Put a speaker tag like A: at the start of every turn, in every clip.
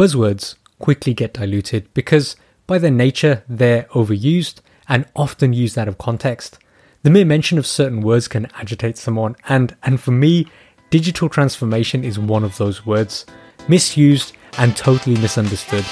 A: Buzzwords quickly get diluted because, by their nature, they're overused and often used out of context. The mere mention of certain words can agitate someone, and, and for me, digital transformation is one of those words, misused and totally misunderstood.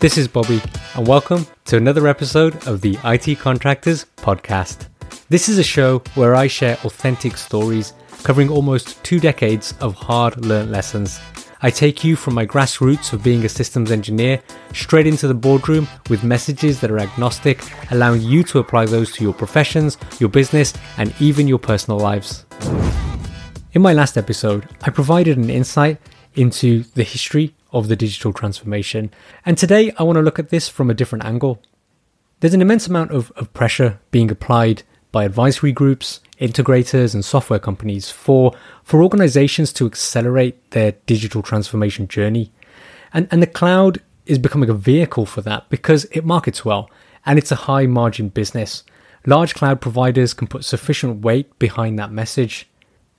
A: This is Bobby, and welcome to another episode of the IT Contractors Podcast. This is a show where I share authentic stories covering almost two decades of hard learned lessons. I take you from my grassroots of being a systems engineer straight into the boardroom with messages that are agnostic, allowing you to apply those to your professions, your business, and even your personal lives. In my last episode, I provided an insight into the history of the digital transformation, and today I want to look at this from a different angle. There's an immense amount of, of pressure being applied by advisory groups, integrators, and software companies for, for organizations to accelerate their digital transformation journey. And, and the cloud is becoming a vehicle for that because it markets well and it's a high margin business. Large cloud providers can put sufficient weight behind that message.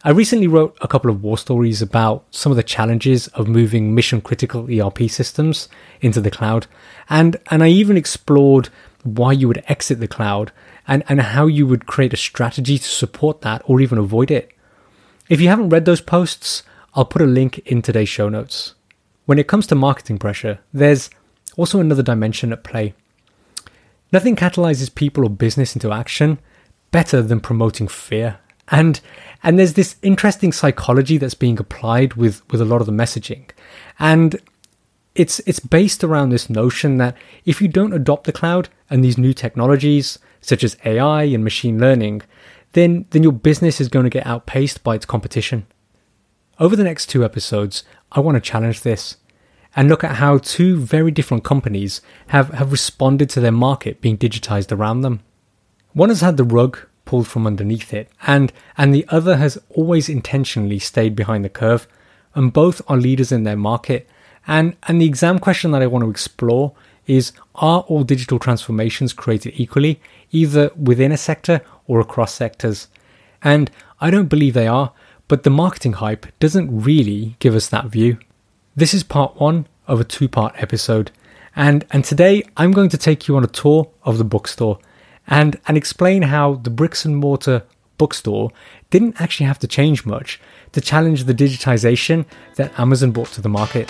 A: I recently wrote a couple of war stories about some of the challenges of moving mission critical ERP systems into the cloud, and, and I even explored why you would exit the cloud and, and how you would create a strategy to support that or even avoid it. If you haven't read those posts, I'll put a link in today's show notes. When it comes to marketing pressure, there's also another dimension at play. Nothing catalyzes people or business into action better than promoting fear. And and there's this interesting psychology that's being applied with, with a lot of the messaging. And it's it's based around this notion that if you don't adopt the cloud and these new technologies, such as AI and machine learning, then, then your business is going to get outpaced by its competition. Over the next two episodes, I want to challenge this and look at how two very different companies have, have responded to their market being digitized around them. One has had the rug pulled from underneath it, and, and the other has always intentionally stayed behind the curve, and both are leaders in their market. And, and the exam question that I want to explore is Are all digital transformations created equally, either within a sector or across sectors? And I don't believe they are, but the marketing hype doesn't really give us that view. This is part one of a two part episode, and, and today I'm going to take you on a tour of the bookstore and, and explain how the bricks and mortar bookstore didn't actually have to change much to challenge the digitization that Amazon brought to the market.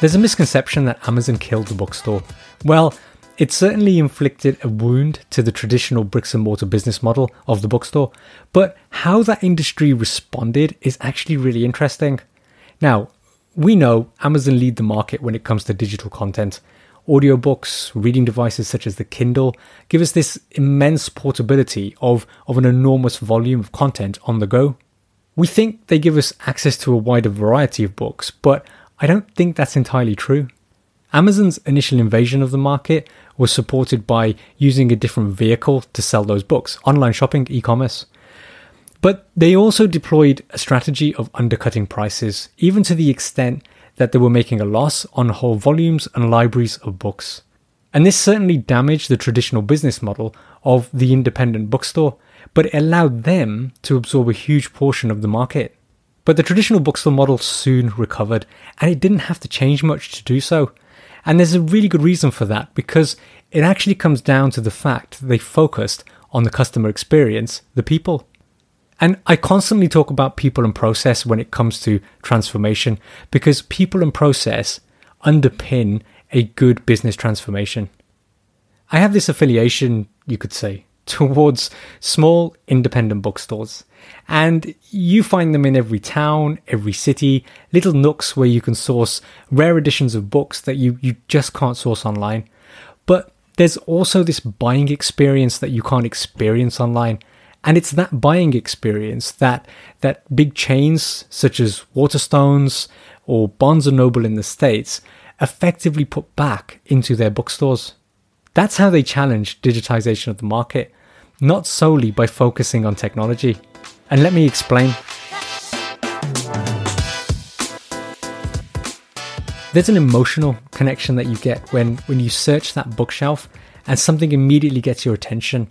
A: There's a misconception that Amazon killed the bookstore. Well, it certainly inflicted a wound to the traditional bricks and mortar business model of the bookstore, but how that industry responded is actually really interesting. Now, we know Amazon lead the market when it comes to digital content. Audiobooks, reading devices such as the Kindle give us this immense portability of, of an enormous volume of content on the go. We think they give us access to a wider variety of books, but I don't think that's entirely true. Amazon's initial invasion of the market was supported by using a different vehicle to sell those books online shopping, e commerce. But they also deployed a strategy of undercutting prices, even to the extent that they were making a loss on whole volumes and libraries of books. And this certainly damaged the traditional business model of the independent bookstore, but it allowed them to absorb a huge portion of the market. But the traditional bookstore model soon recovered, and it didn't have to change much to do so. And there's a really good reason for that because it actually comes down to the fact they focused on the customer experience, the people. And I constantly talk about people and process when it comes to transformation because people and process underpin a good business transformation. I have this affiliation, you could say, towards small independent bookstores. And you find them in every town, every city, little nooks where you can source rare editions of books that you, you just can't source online. But there's also this buying experience that you can't experience online. And it's that buying experience that, that big chains such as Waterstones or Barnes & Noble in the States effectively put back into their bookstores. That's how they challenge digitization of the market, not solely by focusing on technology. And let me explain. There's an emotional connection that you get when, when you search that bookshelf and something immediately gets your attention.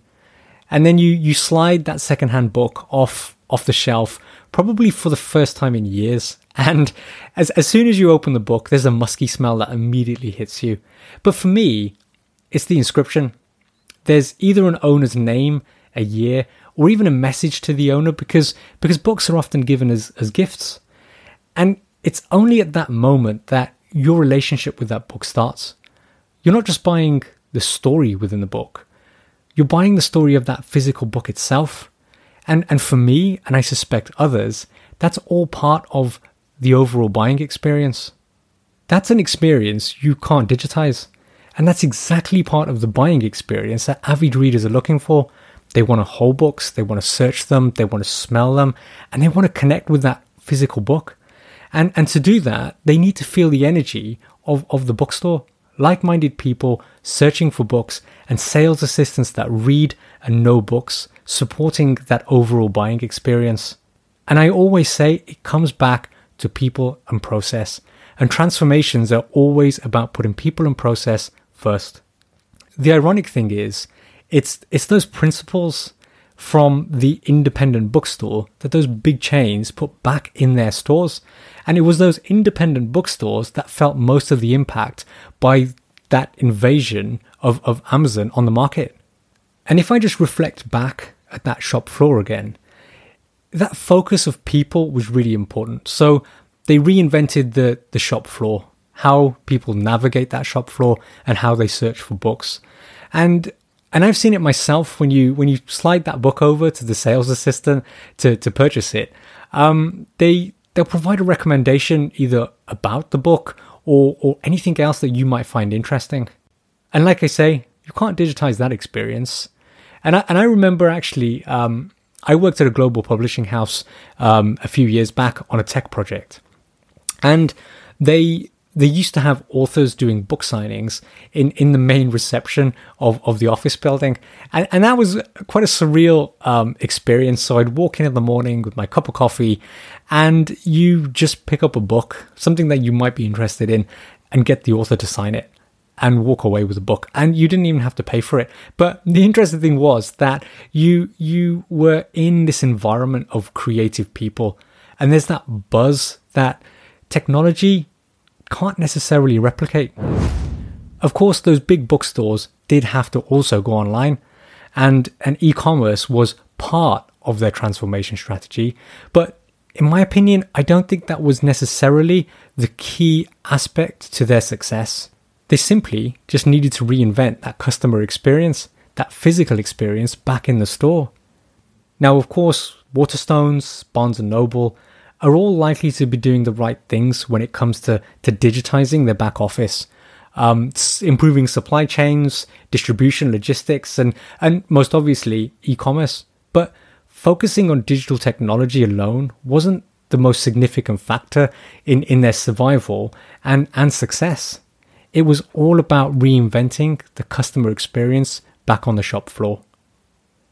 A: And then you, you slide that secondhand book off, off the shelf, probably for the first time in years. And as, as soon as you open the book, there's a musky smell that immediately hits you. But for me, it's the inscription. There's either an owner's name, a year, or even a message to the owner because, because books are often given as, as gifts. And it's only at that moment that your relationship with that book starts. You're not just buying the story within the book, you're buying the story of that physical book itself. And, and for me, and I suspect others, that's all part of the overall buying experience. That's an experience you can't digitize. And that's exactly part of the buying experience that avid readers are looking for. They want to hold books, they want to search them, they want to smell them, and they want to connect with that physical book. And, and to do that, they need to feel the energy of, of the bookstore. Like minded people searching for books and sales assistants that read and know books, supporting that overall buying experience. And I always say it comes back to people and process. And transformations are always about putting people and process first. The ironic thing is, it's, it's those principles from the independent bookstore that those big chains put back in their stores. And it was those independent bookstores that felt most of the impact by that invasion of, of Amazon on the market. And if I just reflect back at that shop floor again, that focus of people was really important. So they reinvented the, the shop floor, how people navigate that shop floor and how they search for books. And and I've seen it myself when you when you slide that book over to the sales assistant to to purchase it. Um, they they'll provide a recommendation either about the book or or anything else that you might find interesting. And like I say, you can't digitize that experience. And I and I remember actually, um, I worked at a global publishing house um, a few years back on a tech project, and they they used to have authors doing book signings in, in the main reception of, of the office building. And, and that was quite a surreal um, experience. So I'd walk in in the morning with my cup of coffee and you just pick up a book, something that you might be interested in, and get the author to sign it and walk away with a book. And you didn't even have to pay for it. But the interesting thing was that you, you were in this environment of creative people. And there's that buzz that technology can't necessarily replicate. Of course, those big bookstores did have to also go online, and, and e commerce was part of their transformation strategy. But in my opinion, I don't think that was necessarily the key aspect to their success. They simply just needed to reinvent that customer experience, that physical experience back in the store. Now, of course, Waterstones, Barnes and Noble, are all likely to be doing the right things when it comes to, to digitizing their back office, um, improving supply chains, distribution, logistics, and, and most obviously e commerce. But focusing on digital technology alone wasn't the most significant factor in, in their survival and, and success. It was all about reinventing the customer experience back on the shop floor.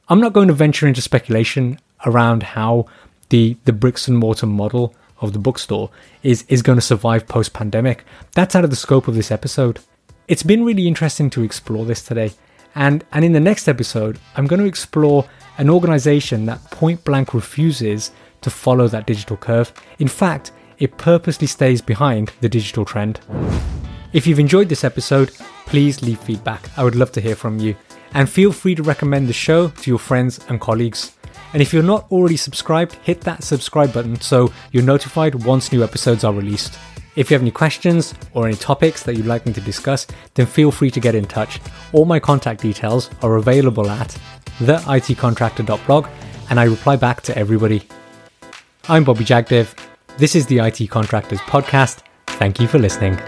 A: I'm not going to venture into speculation around how the the bricks and mortar model of the bookstore is is going to survive post pandemic. That's out of the scope of this episode. It's been really interesting to explore this today. And and in the next episode, I'm going to explore an organization that point blank refuses to follow that digital curve. In fact, it purposely stays behind the digital trend. If you've enjoyed this episode, please leave feedback. I would love to hear from you. And feel free to recommend the show to your friends and colleagues. And if you're not already subscribed, hit that subscribe button so you're notified once new episodes are released. If you have any questions or any topics that you'd like me to discuss, then feel free to get in touch. All my contact details are available at theitcontractor.blog and I reply back to everybody. I'm Bobby Jagdev. This is the IT Contractors Podcast. Thank you for listening.